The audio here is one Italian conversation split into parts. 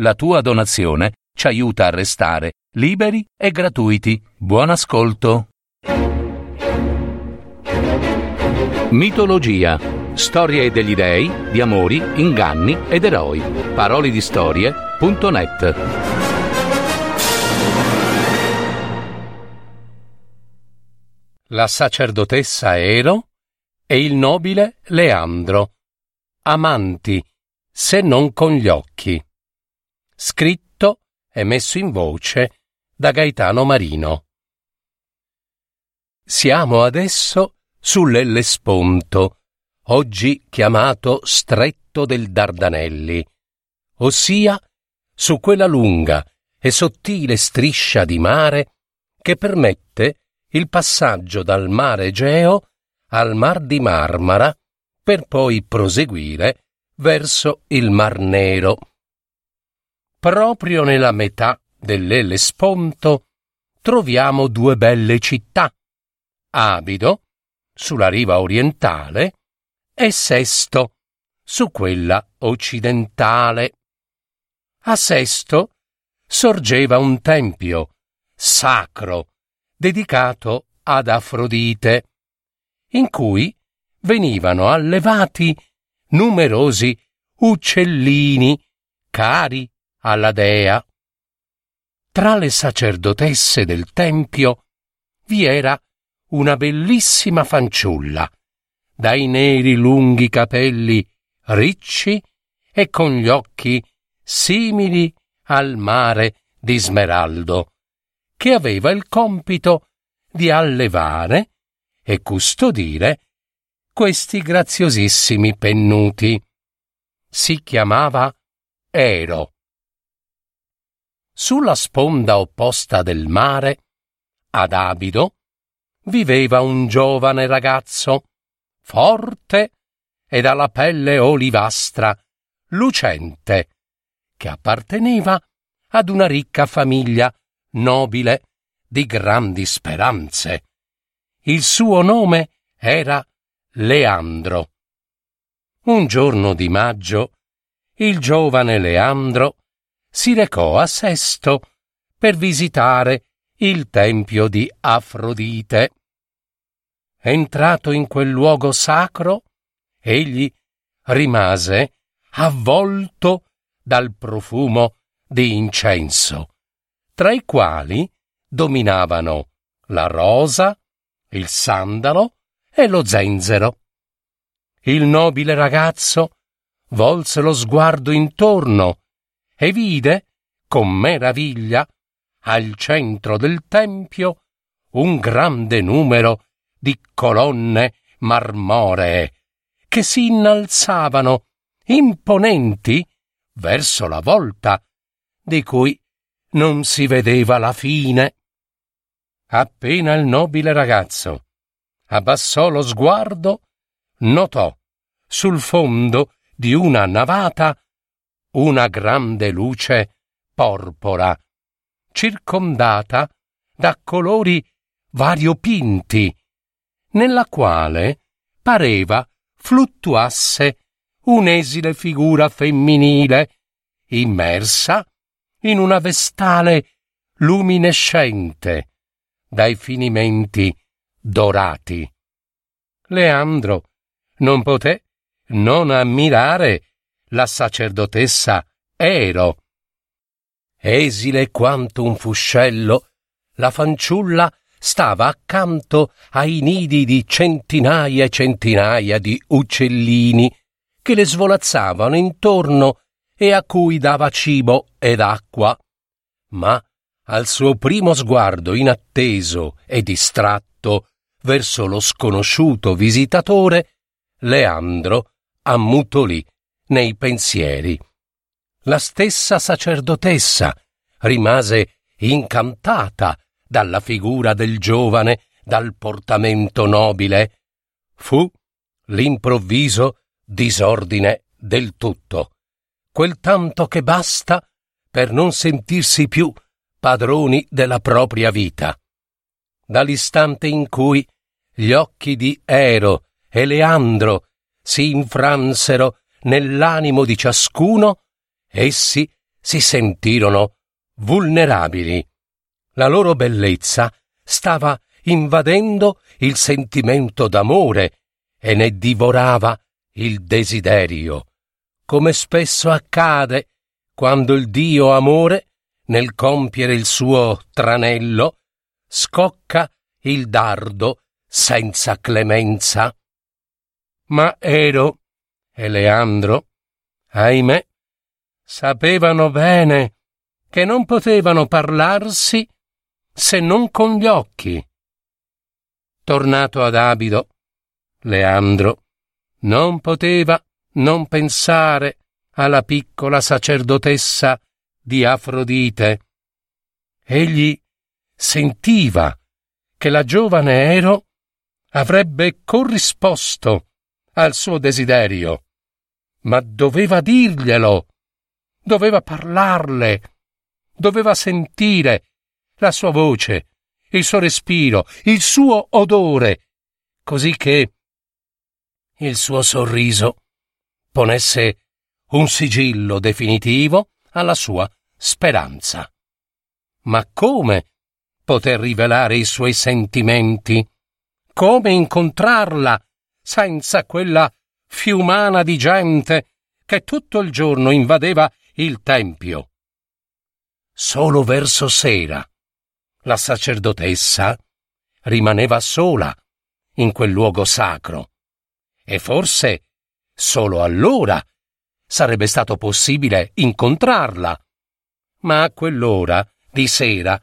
La tua donazione ci aiuta a restare liberi e gratuiti. Buon ascolto. Mitologia. Storie degli dei, di amori, inganni ed eroi. Parole di storie.net. La sacerdotessa Ero e il nobile Leandro. Amanti, se non con gli occhi. Scritto e messo in voce da Gaetano Marino. Siamo adesso sull'Ellesponto, oggi chiamato Stretto del Dardanelli, ossia su quella lunga e sottile striscia di mare che permette il passaggio dal mare Egeo al mar di Marmara per poi proseguire verso il Mar Nero. Proprio nella metà dell'Ellesponto troviamo due belle città, Abido, sulla riva orientale, e Sesto, su quella occidentale. A Sesto sorgeva un tempio sacro dedicato ad Afrodite, in cui venivano allevati numerosi uccellini cari alla dea. Tra le sacerdotesse del tempio vi era una bellissima fanciulla, dai neri lunghi capelli ricci e con gli occhi simili al mare di smeraldo, che aveva il compito di allevare e custodire questi graziosissimi pennuti. Si chiamava Ero. Sulla sponda opposta del mare, ad Abido, viveva un giovane ragazzo, forte e dalla pelle olivastra, lucente, che apparteneva ad una ricca famiglia nobile di grandi speranze. Il suo nome era Leandro. Un giorno di maggio, il giovane Leandro si recò a Sesto per visitare il tempio di Afrodite. Entrato in quel luogo sacro, egli rimase avvolto dal profumo di incenso, tra i quali dominavano la rosa, il sandalo e lo zenzero. Il nobile ragazzo volse lo sguardo intorno e vide, con meraviglia, al centro del tempio un grande numero di colonne marmoree che si innalzavano imponenti verso la volta, di cui non si vedeva la fine. Appena il nobile ragazzo abbassò lo sguardo, notò sul fondo di una navata una grande luce porpora, circondata da colori variopinti, nella quale pareva fluttuasse un'esile figura femminile, immersa in una vestale luminescente dai finimenti dorati. Leandro non poté non ammirare la sacerdotessa Ero. Esile quanto un fuscello, la fanciulla stava accanto ai nidi di centinaia e centinaia di uccellini che le svolazzavano intorno e a cui dava cibo ed acqua. Ma al suo primo sguardo inatteso e distratto verso lo sconosciuto visitatore, Leandro ammutolì nei pensieri. La stessa sacerdotessa rimase incantata dalla figura del giovane, dal portamento nobile. Fu l'improvviso disordine del tutto, quel tanto che basta per non sentirsi più padroni della propria vita. Dall'istante in cui gli occhi di Ero e Leandro si infransero nell'animo di ciascuno, essi si sentirono vulnerabili. La loro bellezza stava invadendo il sentimento d'amore e ne divorava il desiderio, come spesso accade quando il Dio amore, nel compiere il suo tranello, scocca il dardo senza clemenza. Ma Ero e Leandro, ahimè, sapevano bene che non potevano parlarsi se non con gli occhi. Tornato ad Abido, Leandro non poteva non pensare alla piccola sacerdotessa di Afrodite. Egli sentiva che la giovane Ero avrebbe corrisposto al suo desiderio, ma doveva dirglielo, doveva parlarle, doveva sentire la sua voce, il suo respiro, il suo odore, così che il suo sorriso ponesse un sigillo definitivo alla sua speranza. Ma come poter rivelare i suoi sentimenti? Come incontrarla senza quella fiumana di gente che tutto il giorno invadeva il tempio? Solo verso sera la sacerdotessa rimaneva sola in quel luogo sacro e forse solo allora sarebbe stato possibile incontrarla. Ma a quell'ora di sera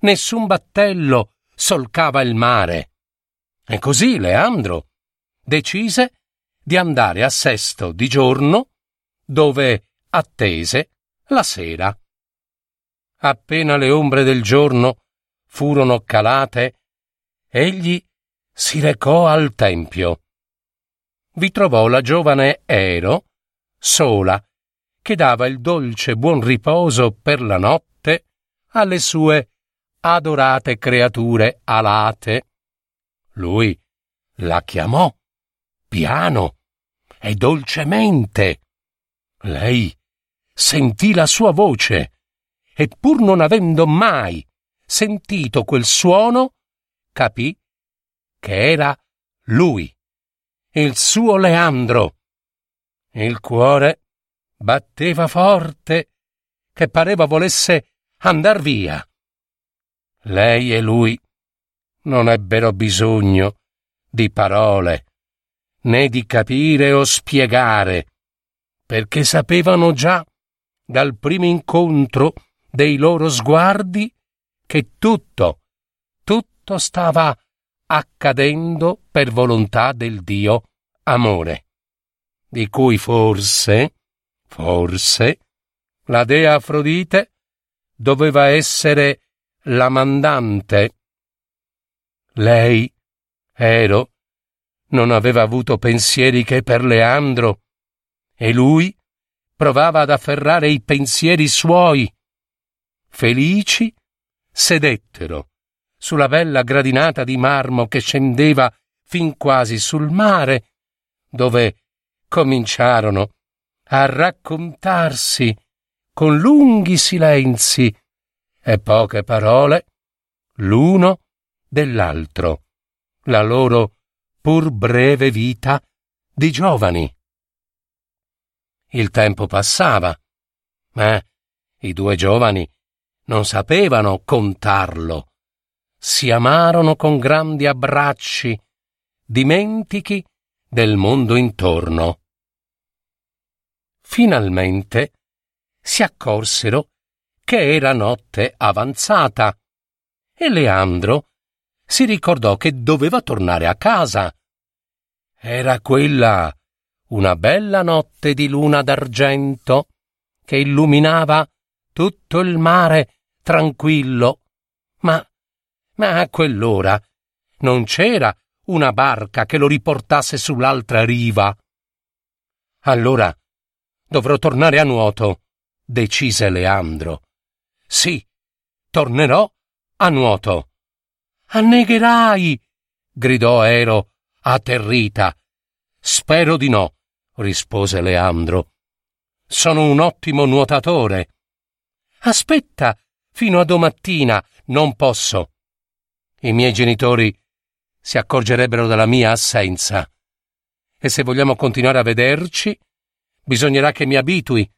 nessun battello solcava il mare. E così Leandro decise di andare a Sesto di giorno, dove attese la sera. Appena le ombre del giorno furono calate, egli si recò al tempio. Vi trovò la giovane Ero, sola, che dava il dolce buon riposo per la notte alle sue adorate creature alate. Lui la chiamò piano e dolcemente. Lei sentì la sua voce e pur non avendo mai sentito quel suono, capì che era lui, il suo Leandro. Il cuore batteva forte, che pareva volesse andar via. Lei e lui non ebbero bisogno di parole, né di capire o spiegare, perché sapevano già dal primo incontro dei loro sguardi che tutto, tutto stava accadendo per volontà del Dio amore, di cui forse, forse, la dea Afrodite doveva essere la mandante. Lei, Ero, non aveva avuto pensieri che per Leandro, e lui provava ad afferrare i pensieri suoi. Felici sedettero sulla bella gradinata di marmo che scendeva fin quasi sul mare, dove cominciarono a raccontarsi con lunghi silenzi e poche parole l'uno dell'altro, la loro pur breve vita di giovani. Il tempo passava, ma i due giovani non sapevano contarlo. Si amarono con grandi abbracci, dimentichi del mondo intorno. Finalmente si accorsero che era notte avanzata e Leandro si ricordò che doveva tornare a casa. Era quella una bella notte di luna d'argento che illuminava tutto il mare tranquillo. Ma, ma a quell'ora non c'era una barca che lo riportasse sull'altra riva. Allora dovrò tornare a nuoto, decise Leandro. Sì, tornerò a nuoto. Annegherai! gridò Ero, atterrita. Spero di no, rispose Leandro. Sono un ottimo nuotatore aspetta fino a domattina. Non posso. I miei genitori si accorgerebbero della mia assenza. E se vogliamo continuare a vederci, bisognerà che mi abitui,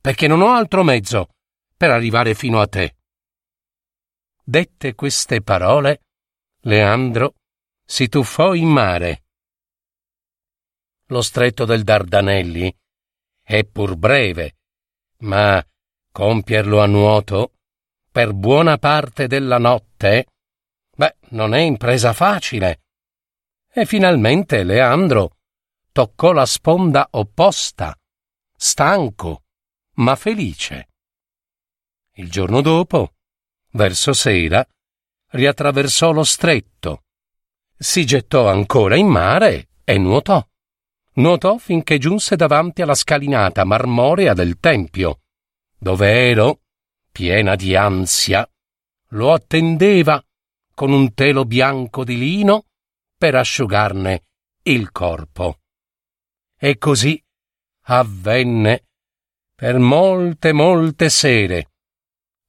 perché non ho altro mezzo per arrivare fino a te. Dette queste parole, Leandro si tuffò in mare. Lo stretto del Dardanelli è pur breve, ma compierlo a nuoto per buona parte della notte, beh, non è impresa facile. E finalmente Leandro toccò la sponda opposta, stanco, ma felice. Il giorno dopo, verso sera, riattraversò lo stretto, si gettò ancora in mare e nuotò. Nuotò finché giunse davanti alla scalinata marmorea del tempio, dove Ero, piena di ansia, lo attendeva con un telo bianco di lino per asciugarne il corpo. E così avvenne per molte, molte sere,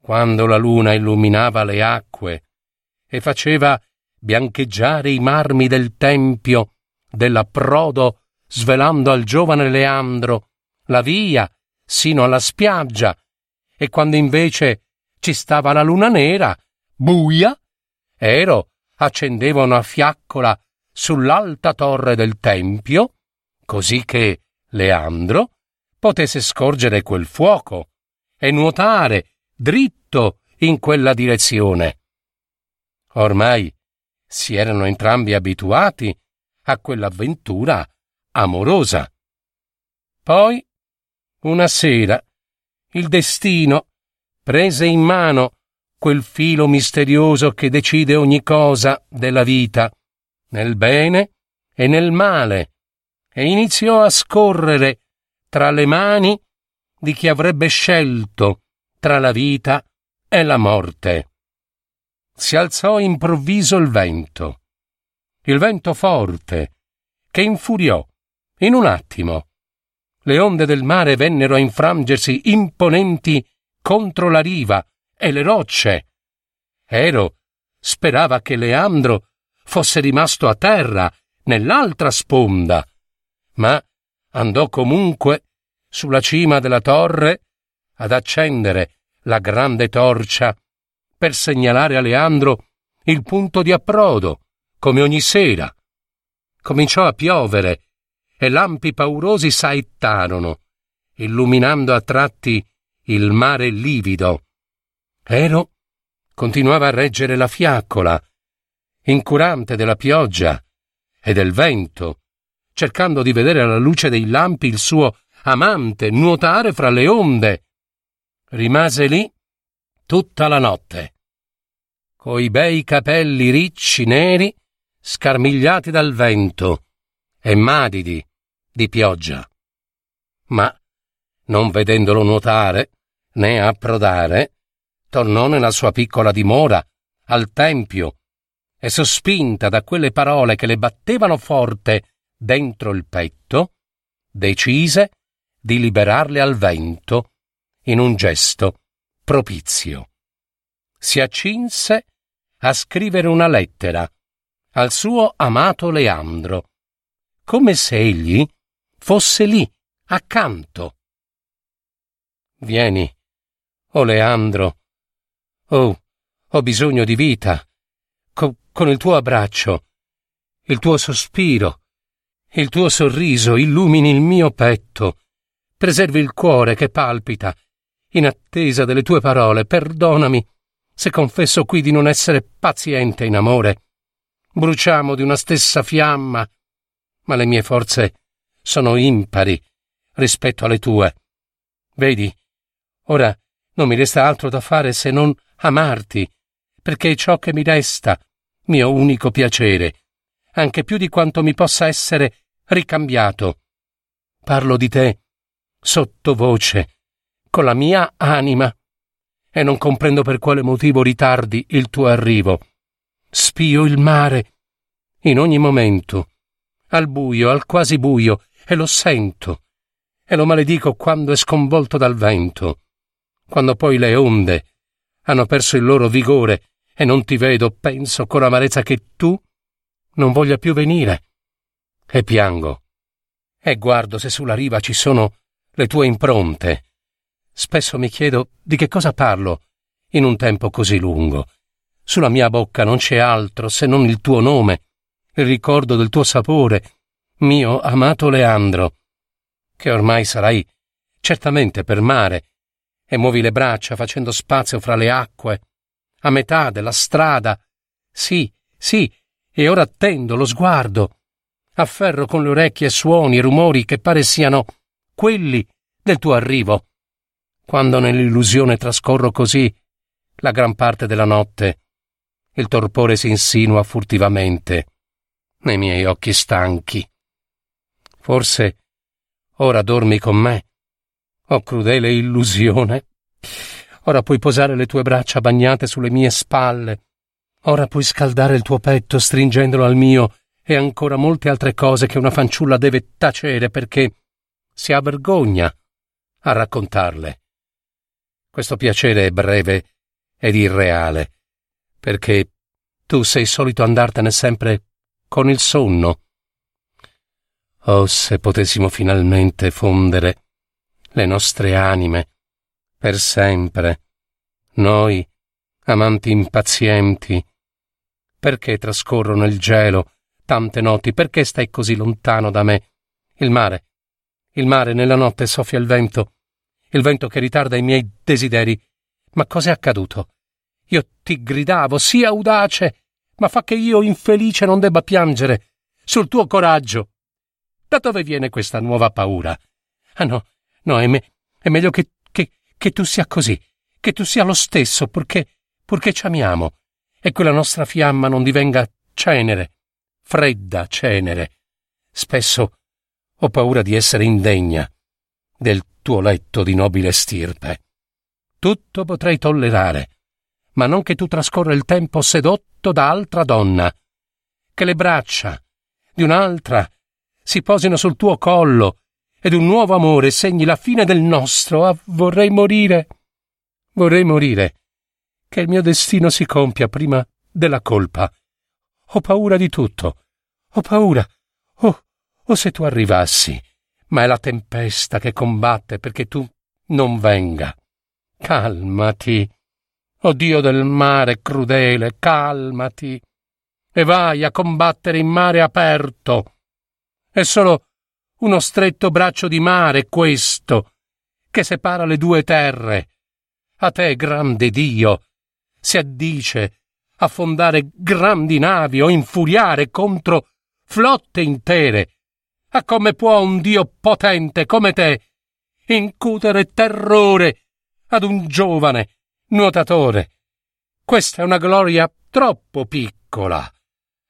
quando la luna illuminava le acque e faceva biancheggiare i marmi del tempio dell'approdo, svelando al giovane Leandro la via sino alla spiaggia, e quando invece ci stava la luna nera, buia, Ero accendeva una fiaccola sull'alta torre del tempio, così che Leandro potesse scorgere quel fuoco e nuotare dritto in quella direzione. Ormai si erano entrambi abituati a quell'avventura amorosa. Poi, una sera, il destino prese in mano quel filo misterioso che decide ogni cosa della vita, nel bene e nel male, e iniziò a scorrere tra le mani di chi avrebbe scelto tra la vita e la morte. Si alzò improvviso il vento, il vento forte, che infuriò in un attimo. Le onde del mare vennero a infrangersi imponenti contro la riva e le rocce. Ero sperava che Leandro fosse rimasto a terra nell'altra sponda, ma andò comunque sulla cima della torre ad accendere la grande torcia per segnalare a Leandro il punto di approdo, come ogni sera. Cominciò a piovere e lampi paurosi saettarono, illuminando a tratti il mare livido. Ero continuava a reggere la fiaccola, incurante della pioggia e del vento, cercando di vedere alla luce dei lampi il suo amante nuotare fra le onde. Rimase lì tutta la notte, coi bei capelli ricci neri scarmigliati dal vento e madidi di pioggia. Ma, non vedendolo nuotare né approdare, tornò nella sua piccola dimora, al tempio, e sospinta da quelle parole che le battevano forte dentro il petto, decise di liberarle al vento in un gesto propizio. Si accinse a scrivere una lettera al suo amato Leandro, come se egli fosse lì, accanto. Vieni, o oh Leandro, oh, ho bisogno di vita, Co- con il tuo abbraccio, il tuo sospiro, il tuo sorriso illumini il mio petto, preservi il cuore che palpita in attesa delle tue parole, perdonami se confesso qui di non essere paziente in amore. Bruciamo di una stessa fiamma, ma le mie forze sono impari rispetto alle tue. Vedi, ora non mi resta altro da fare se non amarti, perché è ciò che mi resta, mio unico piacere, anche più di quanto mi possa essere ricambiato. Parlo di te sottovoce con la mia anima e non comprendo per quale motivo ritardi il tuo arrivo. Spio il mare in ogni momento, al buio, al quasi buio, e lo sento, e lo maledico quando è sconvolto dal vento. quando poi le onde hanno perso il loro vigore e non ti vedo, penso con amarezza che tu non voglia più venire. E piango. E guardo se sulla riva ci sono le tue impronte. Spesso mi chiedo di che cosa parlo in un tempo così lungo. Sulla mia bocca non c'è altro se non il tuo nome, il ricordo del tuo sapore, mio amato Leandro, che ormai sarai certamente per mare, e muovi le braccia facendo spazio fra le acque, a metà della strada. Sì, sì, e ora attendo lo sguardo. Afferro con le orecchie suoni e rumori che pare siano quelli del tuo arrivo. Quando nell'illusione trascorro così la gran parte della notte, il torpore si insinua furtivamente nei miei occhi stanchi. Forse ora dormi con me. Oh crudele illusione. Ora puoi posare le tue braccia bagnate sulle mie spalle. Ora puoi scaldare il tuo petto stringendolo al mio e ancora molte altre cose che una fanciulla deve tacere perché si ha vergogna a raccontarle. Questo piacere è breve ed irreale perché tu sei solito andartene sempre con il sonno. Oh, se potessimo finalmente fondere le nostre anime per sempre, noi, amanti impazienti, perché trascorrono il gelo tante notti, perché stai così lontano da me? Il mare, il mare nella notte soffia il vento, il vento che ritarda i miei desideri. Ma cos'è accaduto? Io ti gridavo, sii audace, ma fa che io infelice non debba piangere sul tuo coraggio. Da dove viene questa nuova paura? Ah no, no, è, me, è meglio che, che, che, tu sia così, che tu sia lo stesso, purché, purché ci amiamo, e quella nostra fiamma non divenga cenere, fredda cenere. Spesso ho paura di essere indegna del tuo letto di nobile stirpe. Tutto potrei tollerare, ma non che tu trascorra il tempo sedotto da altra donna, che le braccia di un'altra si posino sul tuo collo ed un nuovo amore segni la fine del nostro. Ah, vorrei morire. Vorrei morire. Che il mio destino si compia prima della colpa. Ho paura di tutto. Ho paura. Oh, oh se tu arrivassi. Ma è la tempesta che combatte perché tu non venga. Calmati. O Dio del mare crudele, calmati e vai a combattere in mare aperto. È solo uno stretto braccio di mare questo, che separa le due terre. A te, grande Dio, si addice affondare grandi navi o infuriare contro flotte intere. A come può un Dio potente come te incutere terrore ad un giovane Nuotatore, questa è una gloria troppo piccola,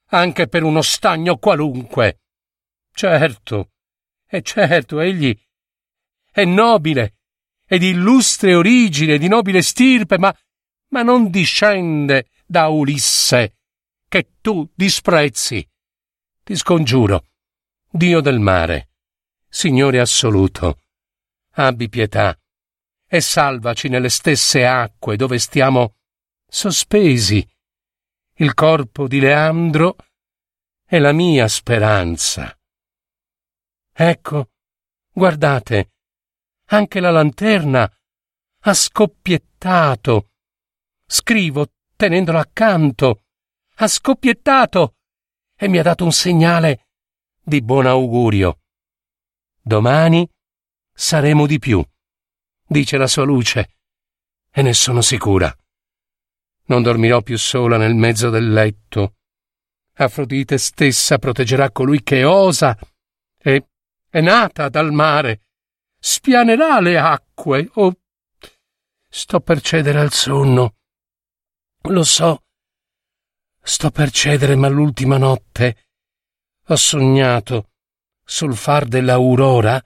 anche per uno stagno qualunque. Certo, e certo, egli è nobile, e di illustre origine, di nobile stirpe, ma, ma non discende da Ulisse, che tu disprezzi. Ti scongiuro, Dio del mare, Signore assoluto, abbi pietà e salvaci nelle stesse acque dove stiamo sospesi. Il corpo di Leandro è la mia speranza. Ecco, guardate, anche la lanterna ha scoppiettato. Scrivo tenendola accanto. Ha scoppiettato e mi ha dato un segnale di buon augurio. Domani saremo di più dice la sua luce, e ne sono sicura. Non dormirò più sola nel mezzo del letto. Afrodite stessa proteggerà colui che osa e è nata dal mare. Spianerà le acque. Oh, sto per cedere al sonno. Lo so. Sto per cedere, ma l'ultima notte ho sognato sul far dell'aurora.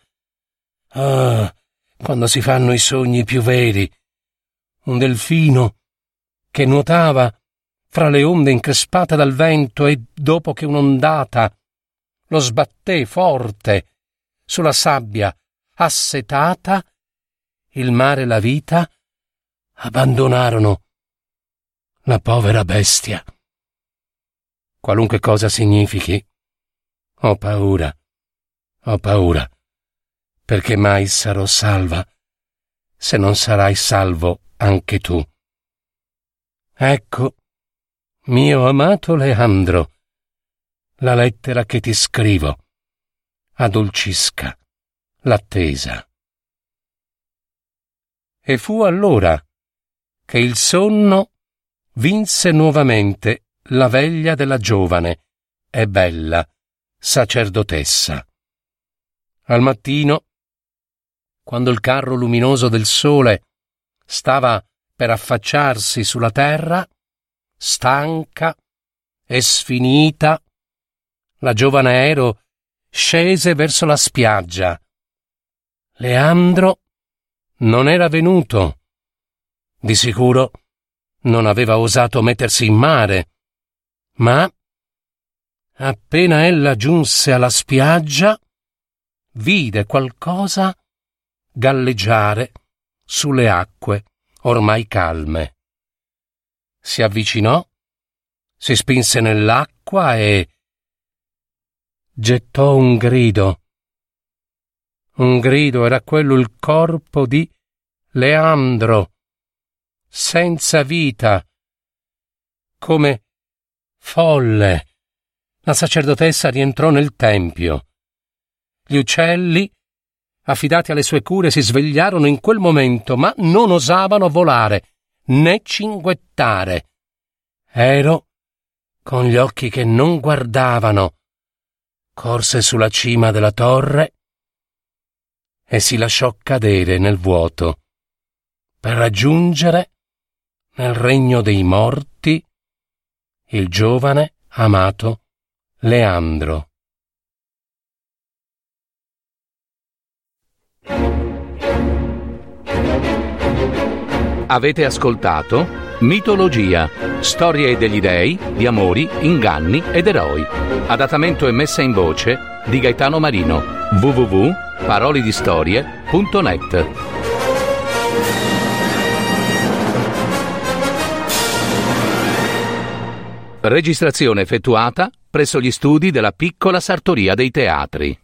Ah, quando si fanno i sogni più veri. Un delfino che nuotava fra le onde increspate dal vento e dopo che un'ondata lo sbatté forte sulla sabbia assetata, il mare e la vita abbandonarono la povera bestia. Qualunque cosa significhi, ho paura, ho paura, perché mai sarò salva se non sarai salvo anche tu. Ecco, mio amato Leandro, la lettera che ti scrivo addolcisca l'attesa. E fu allora che il sonno vinse nuovamente la veglia della giovane e bella sacerdotessa. Al mattino, quando il carro luminoso del sole stava per affacciarsi sulla terra, stanca e sfinita, la giovane Aero scese verso la spiaggia. Leandro non era venuto. Di sicuro non aveva osato mettersi in mare, ma appena ella giunse alla spiaggia, vide qualcosa galleggiare sulle acque ormai calme. Si avvicinò, si spinse nell'acqua e gettò un grido. Un grido era quello il corpo di Leandro, senza vita, come folle. La sacerdotessa rientrò nel tempio. Gli uccelli, affidati alle sue cure, si svegliarono in quel momento, ma non osavano volare né cinguettare. Ero, con gli occhi che non guardavano, corse sulla cima della torre e si lasciò cadere nel vuoto per raggiungere nel regno dei morti il giovane amato Leandro. Avete ascoltato Mitologia, storie degli dei, di amori, inganni ed eroi. Adattamento e messa in voce di Gaetano Marino. www.parolidistorie.net Registrazione effettuata presso gli studi della piccola sartoria dei teatri.